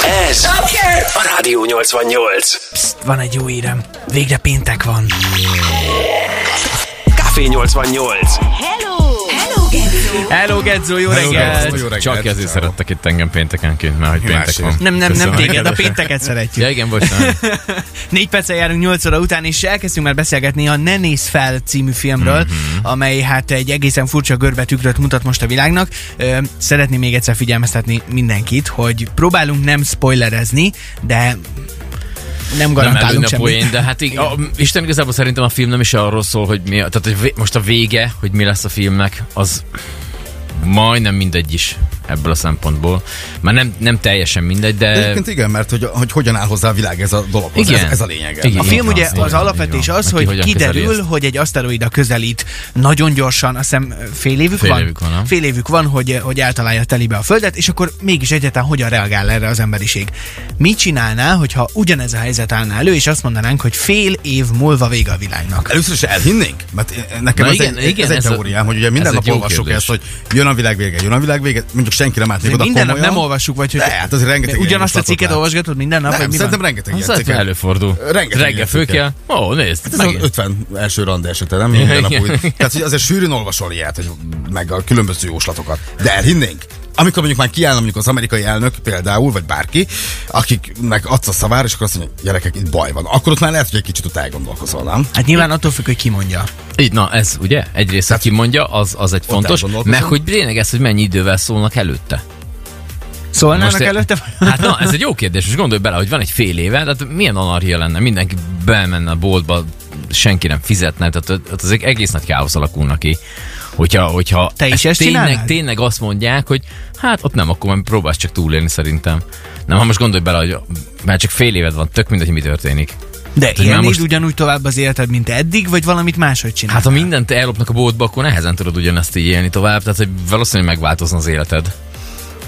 Ez, ez a Rádió 88. Psst, van egy jó hírem. Végre péntek van. Café 88. Hello! Hello, Gedzo, jó reggelt! Csak ezért szerettek itt engem péntekenként, mert hogy péntek van. Nem, nem, nem téged, a pénteket szeretjük. Ja igen, bocsánat. Négy perccel járunk 8 óra után, és elkezdtünk már beszélgetni a Ne Nézz Fel című filmről, Mhm. amely hát egy egészen furcsa görbetükröt mutat most a világnak. Szeretném még egyszer figyelmeztetni mindenkit, hogy próbálunk nem spoilerezni, de nem nem garantálunk a semmit. poén, de hát így, a, Isten igazából szerintem a film nem is arról szól, hogy mi, tehát hogy most a vége, hogy mi lesz a filmnek, az majdnem mindegy is ebből a szempontból. Már nem, nem teljesen mindegy, De. Egyébként igen, mert hogy, hogy hogyan áll hozzá a világ ez a dologhoz, Igen. ez, ez a lényege. Igen. A film ugye így van, az alapvetés az, hogy kiderül, hogy egy aszteroida közelít nagyon gyorsan, azt hiszem fél évük Fél van? évük van, ha? fél évük van, hogy, hogy eltalálja telibe a Földet, és akkor mégis egyáltalán hogyan reagál erre az emberiség. Mit csinálná, hogyha ugyanez a helyzet állna elő, és azt mondanánk, hogy fél év múlva vége a világnak? Először is elhinnénk, mert nekem Na ez, igen, egy, igen, ez egy ez a- teóriám, hogy ugye minden ez nap egy kérdés. ezt, hogy jön a világ vége, jön a világ vége, mondjuk senki nem még oda Minden nap nem olvassuk, vagy hogy De, hát azért rengeteg ugyanazt a cikket olvasgatod minden nap, Nem, vagy mi szerintem van? rengeteg ilyen cikket. előfordul. Rengeteg Reggel ilyen föl cikket. kell. Ó, nézd. Hát ez az meg- 50 első rande esete, nem? Minden nap úgy. Tehát, hogy azért sűrűn olvasol ilyet, hogy meg a különböző jóslatokat. De elhinnénk. Amikor mondjuk már kiállna mondjuk az amerikai elnök például, vagy bárki, akiknek adsz a szavára, és akkor azt mondja, gyerekek, itt baj van. Akkor ott már lehet, hogy egy kicsit ott elgondolkozol, nem? Hát nyilván attól függ, hogy ki mondja. Így, na ez ugye, egyrészt aki mondja, az, az egy fontos, meg hogy tényleg ez, hogy mennyi idővel szólnak előtte. Szólnának Most- előtte? Hát na, ez egy jó kérdés, most gondolj bele, hogy van egy fél éve, tehát milyen anarchia lenne, mindenki bemenne a boltba, senki nem fizetne, tehát ott az egész nagy káosz alakulna ki. Hogyha, hogyha Te is ezt tényleg, csinálnád? tényleg azt mondják, hogy hát ott nem, akkor már próbálsz csak túlélni szerintem. Nem, ha most gondolj bele, hogy már csak fél éved van, tök mindegy, mi történik. De már élnéd most- ugyanúgy tovább az életed, mint eddig, vagy valamit máshogy csinálsz? Hát ha mindent ellopnak a boltba, akkor nehezen tudod ugyanezt így élni tovább, tehát hogy valószínűleg megváltozna az életed.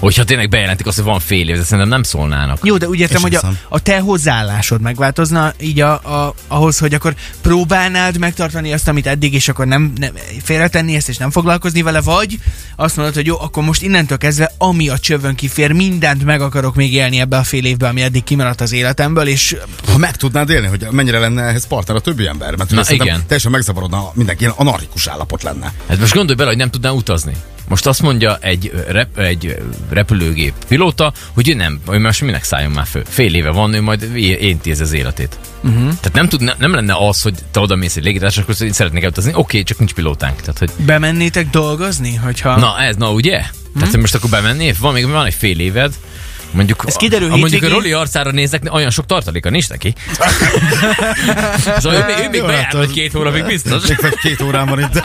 Hogyha tényleg bejelentik azt, hogy van fél év, de szerintem nem szólnának. Jó, de úgy értem, Én hogy a, a te hozzáállásod megváltozna így a, a, ahhoz, hogy akkor próbálnád megtartani azt, amit eddig, és akkor nem, nem félretenni ezt, és nem foglalkozni vele, vagy azt mondod, hogy jó, akkor most innentől kezdve, ami a csövön kifér, mindent meg akarok még élni ebbe a fél évben, ami eddig kimaradt az életemből, és Ha meg tudnád élni, hogy mennyire lenne ehhez partner a többi ember, mert Na, igen. teljesen megzavarodna mindenki, ilyen anarchikus állapot lenne. Hát most gondolj bele, hogy nem tudná utazni. Most azt mondja egy, rep, egy repülőgép pilóta, hogy ő nem, hogy most minek szálljon már föl. Fél éve van, ő majd é- énti az életét. Uh-huh. Tehát nem, tud, nem, lenne az, hogy te oda mész egy légitársasághoz, hogy szeretnék szeretnék utazni. Oké, okay, csak nincs pilótánk. Tehát, hogy bemennétek dolgozni, hogyha... Na ez, na ugye? Tehát hogy most akkor bemenni, van még van egy fél éved, Mondjuk, Ez kiderül ha mondjuk a hétvégén- Roli arcára nézek, olyan sok tartaléka nincs neki. szóval ő, még- ő még Jó, bejár, hát hogy két hónapig biztos. Még vagy két órán van itt.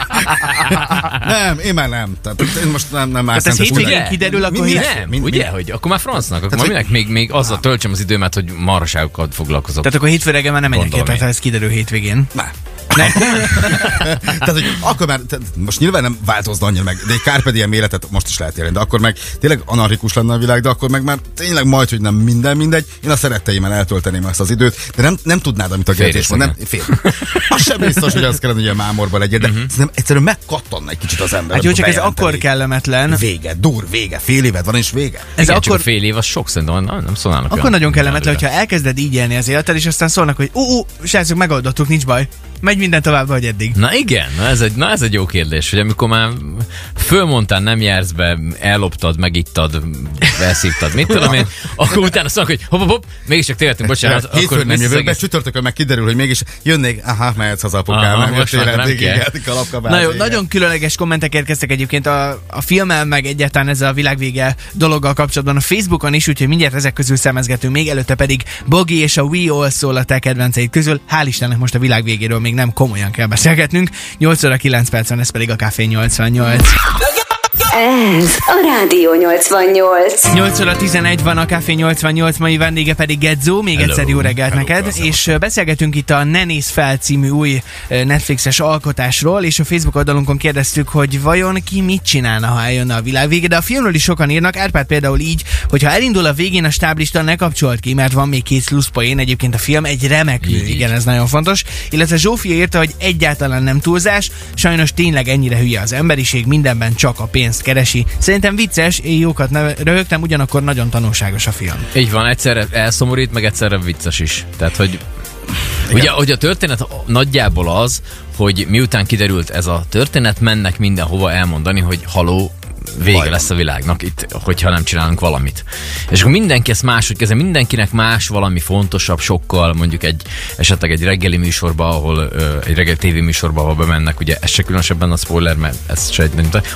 nem, én már nem. Tehát én most nem, nem ez álszentes hétvégén úgy- kiderül, akkor mi, Nem, mi, ugye, mi, hogy akkor már francnak, akkor Tehát, minek még, még azzal töltsem az időmet, hogy marhaságokkal foglalkozok. Tehát akkor hétfő reggel már nem megyek ha ez kiderül hétvégén. Nem. Tehát, hogy akkor már, tehát most nyilván nem változna annyira meg, de egy Carpe Diem életet most is lehet élni, de akkor meg tényleg anarchikus lenne a világ, de akkor meg már tényleg majd, hogy nem minden mindegy. Én a szeretteimmel eltölteném ezt az időt, de nem, nem tudnád, amit a Gergés mond. Nem, fél. Az sem biztos, hogy az kellene, hogy a mámorban legyen, de szerintem egyszerűen megkattanna egy kicsit az ember. Hát jó, csak ez akkor kellemetlen. Vége, dur, vége, fél évad van és vége. Ez Igen, csak akkor, a fél év az sok szerintem, nem, nem szólnának akkor nagyon kellemetlen, hogyha elkezded így élni az életed, és aztán szólnak, hogy ú, ú, srácok, megoldottuk, nincs baj. Megy minden tovább, vagy eddig. Na igen, na ez, egy, na ez egy jó kérdés, hogy amikor már fölmondtál, nem jársz be, elloptad, megittad, elszívtad, mit tudom én, akkor utána szólnak, hogy hop, hop, hop, mégiscsak tévedtünk, bocsánat, Hétfőn akkor nem jövök be, egész- csütörtökön meg kiderül, hogy mégis jönnék, aha, mehetsz haza apukám, Aha, meg most nem kell. Na jó, nagyon különleges kommentek érkeztek egyébként a, a filmmel, meg egyáltalán ezzel a világvége dologgal kapcsolatban a Facebookon is, úgyhogy mindjárt ezek közül szemezgetünk még, előtte pedig Bogi és a We All szól a te kedvenceid közül. Hál' Istennek most a világ végéről még nem komolyan kell beszélgetnünk. 8 óra 9 percen, ez pedig a Café 88. Ez a Rádió 88. 8 óra 11 van a Café 88, mai vendége pedig Gedzó, még Hello. egyszer jó reggelt Hello, neked, köszönöm. és beszélgetünk itt a Ne Nézz Fel című új Netflixes alkotásról, és a Facebook oldalunkon kérdeztük, hogy vajon ki mit csinálna, ha eljönne a világ vége, de a filmről is sokan írnak, Árpád például így, hogy ha elindul a végén a stáblista, ne kapcsolt ki, mert van még két plusz poén, egyébként a film egy remek mű, igen, ez nagyon fontos, illetve Zsófia írta, hogy egyáltalán nem túlzás, sajnos tényleg ennyire hülye az emberiség, mindenben csak a pénzt ezt keresi. Szerintem vicces, én jókat neve- röhögtem, ugyanakkor nagyon tanulságos a film. Így van, egyszerre elszomorít, meg egyszerre vicces is. Tehát, hogy Ugye, hogy a történet nagyjából az, hogy miután kiderült ez a történet, mennek mindenhova elmondani, hogy haló, vége Baj lesz a világnak itt, hogyha nem csinálunk valamit. És akkor mindenki ezt máshogy kezdve, mindenkinek más valami fontosabb, sokkal mondjuk egy esetleg egy reggeli műsorba, ahol egy reggeli tévéműsorba, ahol bemennek, ugye ez se különösebben a spoiler, mert ez se egy,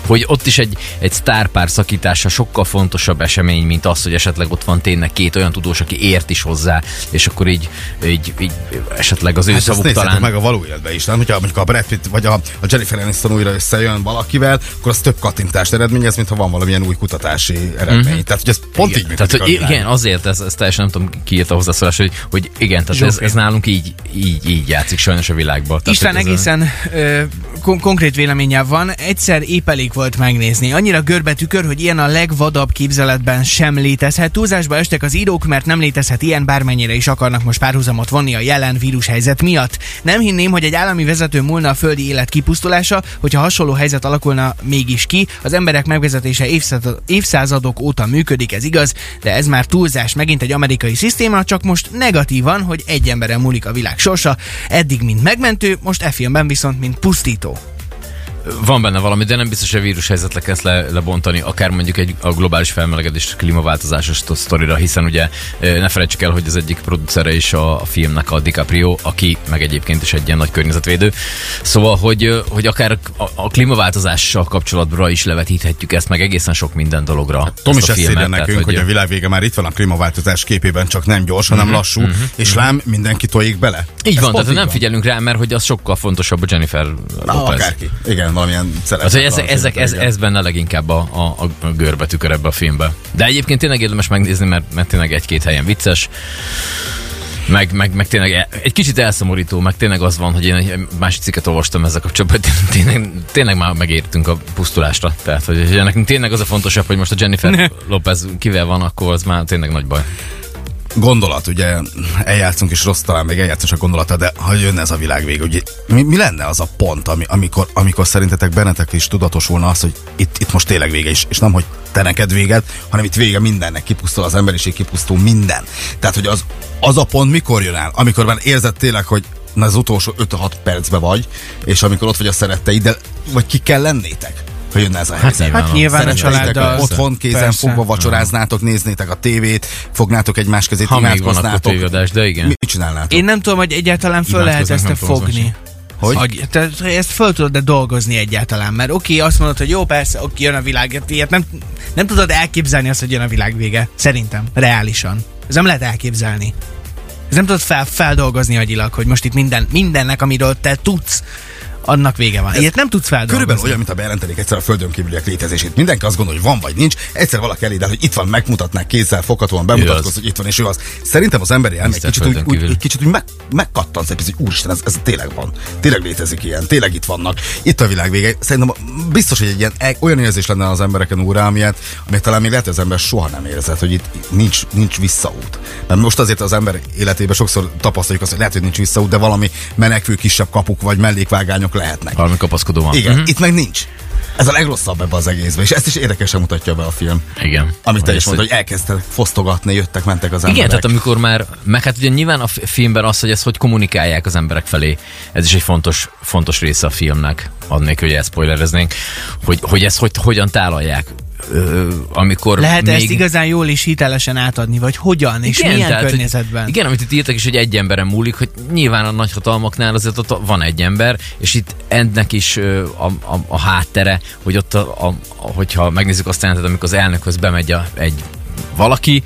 hogy ott is egy, egy sztárpár szakítása sokkal fontosabb esemény, mint az, hogy esetleg ott van tényleg két olyan tudós, aki ért is hozzá, és akkor így, így, így esetleg az ő Hát szavuk talán... meg a való életben is, nem? Hogyha mondjuk a Brad Pitt vagy a, a Jennifer Aniston újra összejön valakivel, akkor az több kattintást eredményez, mintha van valamilyen új kutatási eredmény. Mhm. Tehát, hogy ez pont így Tehát, működik hogy a világ. igen, azért ez, ez teljesen nem tudom ki írt a hozzászólás, hogy, hogy igen, tehát ez, ez, nálunk így, így, így játszik sajnos a világban. Tehát, István hogy ez a- egészen ö, kon- konkrét véleménye van. Egyszer épp elég volt megnézni. Annyira görbe tükör, hogy ilyen a legvadabb képzeletben sem létezhet. Túlzásba estek az írók, mert nem létezhet ilyen, bármennyire is akarnak most párhuzamot vonni a jelen vírushelyzet miatt. Nem hinném, hogy egy állami vezető múlna a földi élet kipusztulása, hogyha hasonló helyzet alakulna mégis ki. Az emberek megvezetése évszázad- évszázadok óta működik, ez igaz, de ez már túlzás. Megint egy amerikai szisztéma, csak most negatívan, hogy egy emberen múlik a világ sorsa. Eddig mint megmentő, most e filmben viszont mint pusztító. Van benne valami, de nem biztos, hogy a vírus helyzet le kezd le, lebontani, akár mondjuk egy a globális felmelegedés klímaváltozásos szto- sztorira, hiszen ugye ne felejtsük el, hogy az egyik producere is a, a filmnek a DiCaprio, aki meg egyébként is egy ilyen nagy környezetvédő. Szóval, hogy, hogy akár a, a klímaváltozással kapcsolatban is levetíthetjük ezt, meg egészen sok minden dologra. Tom ezt is ezt írja tehát, nekünk, hogy a világ vége már itt van a klímaváltozás képében, csak nem gyors, hanem lassú, és lám mindenki tojik bele. Így Ez van, tehát nem van. figyelünk rá, mert hogy az sokkal fontosabb a Jennifer Lopez. akárki. Igen, valamilyen Hát, hogy ezek, ezek, ez, ez benne leginkább a, a, a görbetükör ebbe a filmbe. De egyébként tényleg érdemes megnézni, mert, mert tényleg egy-két helyen vicces. Meg, meg, meg tényleg e- egy kicsit elszomorító, meg tényleg az van, hogy én egy másik cikket olvastam ezzel kapcsolatban, tényleg, tényleg már megértünk a pusztulásra. Tehát, hogy, hogy nekünk tényleg az a fontosabb, hogy most a Jennifer Lopez kivel van, akkor az már tényleg nagy baj. Gondolat, ugye eljátszunk is rossz talán még eljátszunk a gondolata, de ha jönne ez a világ vége, ugye mi, mi lenne az a pont, ami, amikor, amikor szerintetek bennetek is tudatosulna az, hogy itt, itt most tényleg vége is, és nem, hogy te neked véged, hanem itt vége mindennek, kipusztul az emberiség, kipusztul minden. Tehát, hogy az, az a pont mikor jön el, amikor már érzed tényleg, hogy na az utolsó 5-6 percbe vagy, és amikor ott vagy a szeretteiddel, vagy ki kell lennétek, hogy jönne ez a helyzet. nyilván. Hát nyilván a családdal. otthon kézen Persze. fogva vacsoráznátok, néznétek a tévét, fognátok egymás kezét, Ha még van imádkoznátok. de igen. Mit csinálnátok? Én nem tudom, hogy egyáltalán föl lehet ezt fogni. Hogy? Agy, te, ezt föl tudod-e dolgozni egyáltalán? Mert oké, azt mondod, hogy jó, persze, oké, jön a világ, ilyet nem, nem tudod elképzelni azt, hogy jön a világ vége. Szerintem, reálisan. Ez nem lehet elképzelni. Ez nem tudod fel, feldolgozni agyilag, hogy most itt minden, mindennek, amiről te tudsz, annak vége van. Ilyet nem tudsz feldolgozni. Körülbelül olyan, mint ha bejelentenék egyszer a földön kívüliek létezését. Mindenki azt gondolja, hogy van vagy nincs. Egyszer valaki eléd el, hogy itt van, megmutatnák kézzel, foghatóan bemutatkoz, az. hogy itt van, és ő az. Szerintem az emberi elme kicsit úgy, úgy, egy kicsit úgy meg, megkattansz egy picit, úristen, ez, ez, tényleg van. Tényleg létezik ilyen, tényleg itt vannak. Itt a világ vége. Szerintem biztos, hogy egy ilyen, egy, olyan érzés lenne az embereken úrá, amilyet, amit talán még lehet, hogy az ember soha nem érzett, hogy itt nincs, nincs visszaút. Mert most azért az ember életében sokszor tapasztaljuk azt, hogy lehet, hogy nincs visszaút, de valami menekvő kisebb kapuk vagy mellékvágányok lehetnek. Valami kapaszkodó van. Igen, Mhm. itt meg nincs. Ez a legrosszabb ebbe az egészbe, és ezt is érdekesen mutatja be a film. Igen. Amit te is mondtad, hogy elkezdtek fosztogatni, jöttek, mentek az emberek. Igen, tehát amikor már, meg hát ugye nyilván a fi- filmben az, hogy ezt hogy kommunikálják az emberek felé, ez is egy fontos, fontos része a filmnek, adnék, hogy ezt spoilereznénk, hogy, hogy ezt hogy, hogyan tálalják. Ö, amikor Lehet még... ezt igazán jól és hitelesen átadni, vagy hogyan, és milyen tehát, hogy- környezetben? Igen, amit itt írtak is, hogy egy emberen múlik, hogy nyilván a nagyhatalmaknál azért ott van egy ember, és itt ennek is a, a, a háttere, hogy ott, a, a, a, hogyha megnézzük azt jelentet, amikor az elnökhöz bemegy a, egy valaki,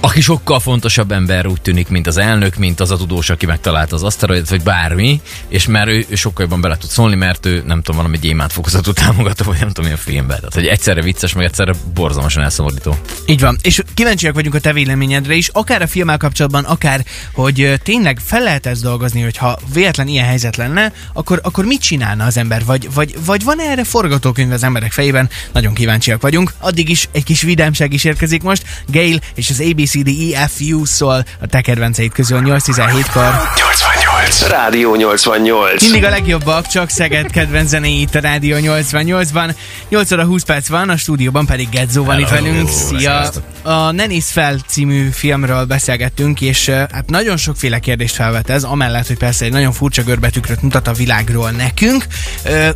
aki sokkal fontosabb ember úgy tűnik, mint az elnök, mint az a tudós, aki megtalálta az asztaloidat, vagy bármi, és már ő, ő sokkal jobban bele tud szólni, mert ő nem tudom, valami gyémánt fokozatú támogató, vagy nem tudom, milyen filmben. Tehát, hogy egyszerre vicces, meg egyszerre borzalmasan elszomorító. Így van, és kíváncsiak vagyunk a te véleményedre is, akár a filmmel kapcsolatban, akár, hogy tényleg fel lehet ezt dolgozni, hogy ha véletlen ilyen helyzet lenne, akkor, akkor mit csinálna az ember, vagy, vagy, vagy van erre forgatókönyv az emberek fejében? Nagyon kíváncsiak vagyunk. Addig is egy kis vidámság is érkezik most. Gail és az ABCD EFU szól a te kedvenceid közül 8-17-kor. 88. 88. Rádió 88. Mindig a legjobbak, csak Szeged kedvenc zenéi itt a Rádió 88-ban. 8 óra 20 perc van, a stúdióban pedig Gedzo van itt velünk. Szia! A Ne nézz fel című filmről beszélgettünk, és hát nagyon sokféle kérdést felvet ez, amellett, hogy persze egy nagyon furcsa görbetükröt mutat a világról nekünk,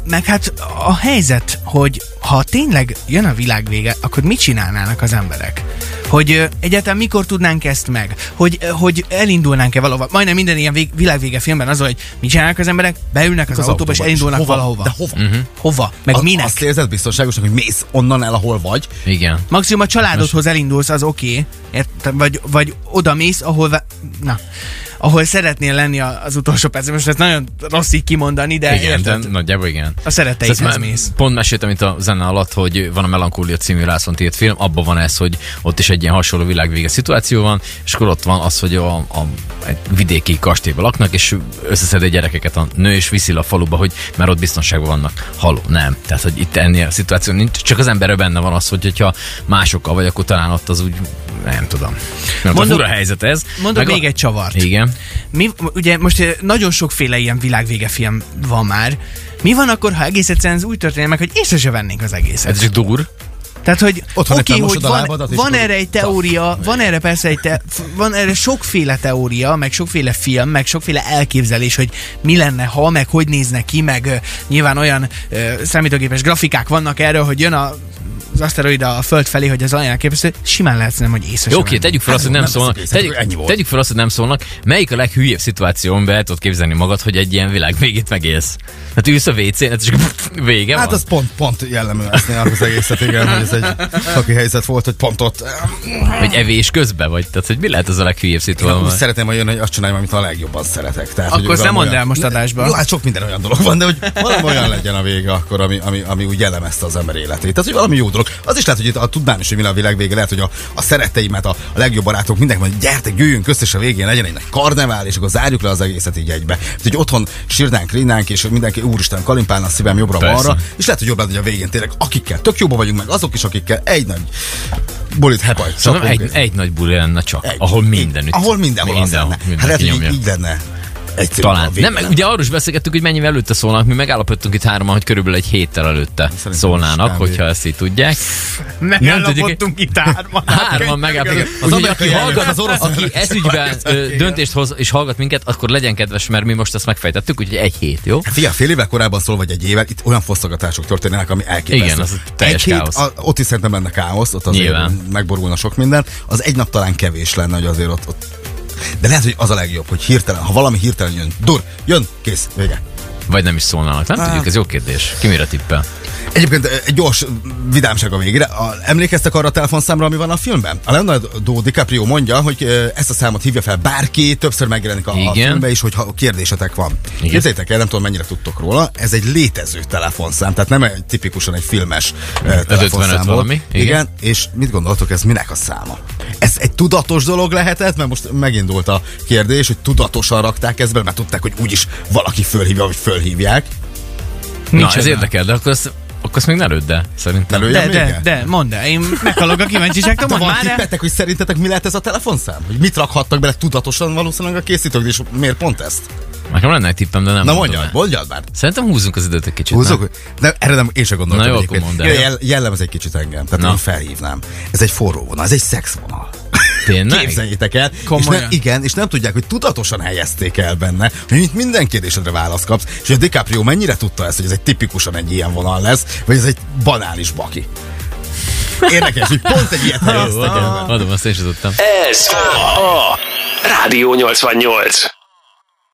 meg hát a helyzet, hogy ha tényleg jön a világ vége, akkor mit csinálnának az emberek? Hogy egyáltalán mikor tudnánk ezt meg? Hogy, hogy elindulnánk-e valahova? Majdnem minden ilyen vég, világvége filmben az, hogy mit csinálnak az emberek? Beülnek az, az autóba, és elindulnak hova? valahova. De hova? Mhm. Hova? Meg A- minek? Azt érzed biztonságosan, hogy mész onnan el, ahol vagy. Igen. Maximum a családodhoz elindulsz, az oké, okay, vagy, vagy oda mész, ahol, ve- na, ahol szeretnél lenni az utolsó percben. Most ez nagyon rossz így kimondani, de Igen, de érted? nagyjából igen. A szeretteidhez Szóval mész. Pont meséltem itt a zene alatt, hogy van a Melankólia című László Tiet film, abban van ez, hogy ott is egy ilyen hasonló világvége szituáció van, és akkor ott van az, hogy a, a egy vidéki kastélyban laknak, és összeszed egy gyerekeket a nő, és viszi a faluba, hogy mert ott biztonságban vannak. Haló, nem. Tehát, hogy itt ennél a szituáció nincs, csak az emberre benne van az, hogy hogyha másokkal vagy, akkor talán ott az úgy, nem tudom. Mert Mondok- a fura helyzet ez. Mondok Meg még a- egy csavart. Igen. Mi, ugye most eh, nagyon sokféle ilyen világvége film van már. Mi van akkor, ha egész egyszerűen ez úgy történik meg, hogy észre se vennénk az egészet? Ez csak dur. Tehát, hogy oké, nekem hogy van, lábadat, van erre egy taf. teória, van erre persze egy te, van erre sokféle teória, meg sokféle film, meg sokféle elképzelés, hogy mi lenne, ha, meg hogy nézne ki, meg ö, nyilván olyan ö, számítógépes grafikák vannak erről, hogy jön a az aszteroida a föld felé, hogy az olyan elképesztő, simán lehet nem, hogy észre Jó, oké, tegyük fel azt, hogy nem nem szólnak. Tegyük, ennyi volt. tegyük fel azt, hogy nem szólnak. Melyik a leghülyebb szituáció, amiben el tudod képzelni magad, hogy egy ilyen világ végét megélsz? Hát ülsz a WC-n, hát csak vége Hát van. az pont, pont jellemű ezt az egészet, igen, hogy ez egy szaki helyzet volt, hogy pont ott. Vagy evés közben vagy. Tehát, hogy mi lehet az a leghülyebb Én úgy szituáció? szeretném, hogy jön, hogy azt csináljam, amit a legjobban szeretek. Tehát, Akkor hogy nem mondd el most adásban. Jó, hát sok minden olyan dolog van, de hogy valami olyan legyen a vége akkor, ami, ami, ami úgy jellemezte az ember életét. Tehát, hogy valami jó dolog. Az is lehet, hogy itt a, tudnám is, hogy mi a világ vége, lehet, hogy a, a szeretteimet, a, a legjobb barátok, mindenki mondja, gyertek, gyűjjünk össze, és a végén legyen egy nagy karnevál, és akkor zárjuk le az egészet így egybe. Tehát, hogy otthon sírnánk, rinnánk, és mindenki úristen kalimpálna a szívem jobbra-balra, és lehet, hogy jobb lenne, hogy a végén tényleg akikkel tök jóba vagyunk, meg azok is, akikkel egy nagy bolit hepaj. Csapunk, egy, egy nagy buli lenne csak, egy. ahol mindenütt. Ahol mindenhol az mindenhol, lenne. Hát lehet, hogy így, így lenne egyszerű. Talán. Nem, ugye arról is beszélgettük, hogy mennyivel előtte szólnak, mi megállapodtunk itt hárman, hogy körülbelül egy héttel előtte Szerintem szólnának, hogyha ezt így tudják. Megállapodtunk itt hárman. Hárman megállapodtunk. Az Az, aki hallgat, az orosz aki elnök. ez ügyben ö, döntést hoz és hallgat minket, akkor legyen kedves, mert mi most ezt megfejtettük, úgyhogy egy hét, jó? Hát figyelj, fél évvel korábban szól, vagy egy évvel, itt olyan fosztogatások történnek, ami elképesztő. Igen, az teljes egy káosz. Hét, a, ott is szerintem lenne káosz, ott azért Nyilván. megborulna sok minden. Az egy nap talán kevés lenne, hogy azért ott, ott de lehet, hogy az a legjobb, hogy hirtelen, ha valami hirtelen jön, dur, jön, kész, vége. Vagy nem is szólnának. Nem tudjuk, ez jó kérdés. Ki mire tippel? Egyébként eh, egy gyors vidámság a végére. A, emlékeztek arra a telefonszámra, ami van a filmben? A Leonardo DiCaprio mondja, hogy eh, ezt a számot hívja fel bárki, többször megjelenik a, a Igen. filmben is, hogyha kérdésetek van. Képzeljétek el, nem tudom mennyire tudtok róla, ez egy létező telefonszám, tehát nem egy tipikusan egy filmes eh, telefonszám 55 volt. valami, igen. igen. és mit gondoltok, ez minek a száma? Ez egy tudatos dolog lehetett, mert most megindult a kérdés, hogy tudatosan rakták ezt be, mert tudták, hogy úgyis valaki fölhívja, vagy fölhívják. Na, Micsoda? ez érdekel, de akkor ezt, akkor ezt még ne lőd el, szerintem. Ne De, de, de, mondd el, én meghalok a kíváncsiságtól, De mondd már tippetek, hogy szerintetek mi lehet ez a telefonszám? Hogy mit rakhattak bele tudatosan valószínűleg a készítők, és miért pont ezt? Nekem lenne egy tippem, de nem Na mondjad, el. mondjad már. Szerintem húzzunk az időt egy kicsit. Húzzuk? nem? De erre nem, én sem gondoltam. Na jó, akkor mondd el. Jel, jellemez egy kicsit engem, tehát Na. én felhívnám. Ez egy forró vonal, ez egy szexvonal. Tényleg? Képzeljétek el. És nem, igen, és nem tudják, hogy tudatosan helyezték el benne, hogy itt minden kérdésedre választ kapsz, és hogy a DiCaprio mennyire tudta ezt, hogy ez egy tipikusan egy ilyen vonal lesz, vagy ez egy banális baki. Érdekes, hogy pont egy ilyet helyeztek el adom, azt én sem tudtam. Ez a Rádió 88.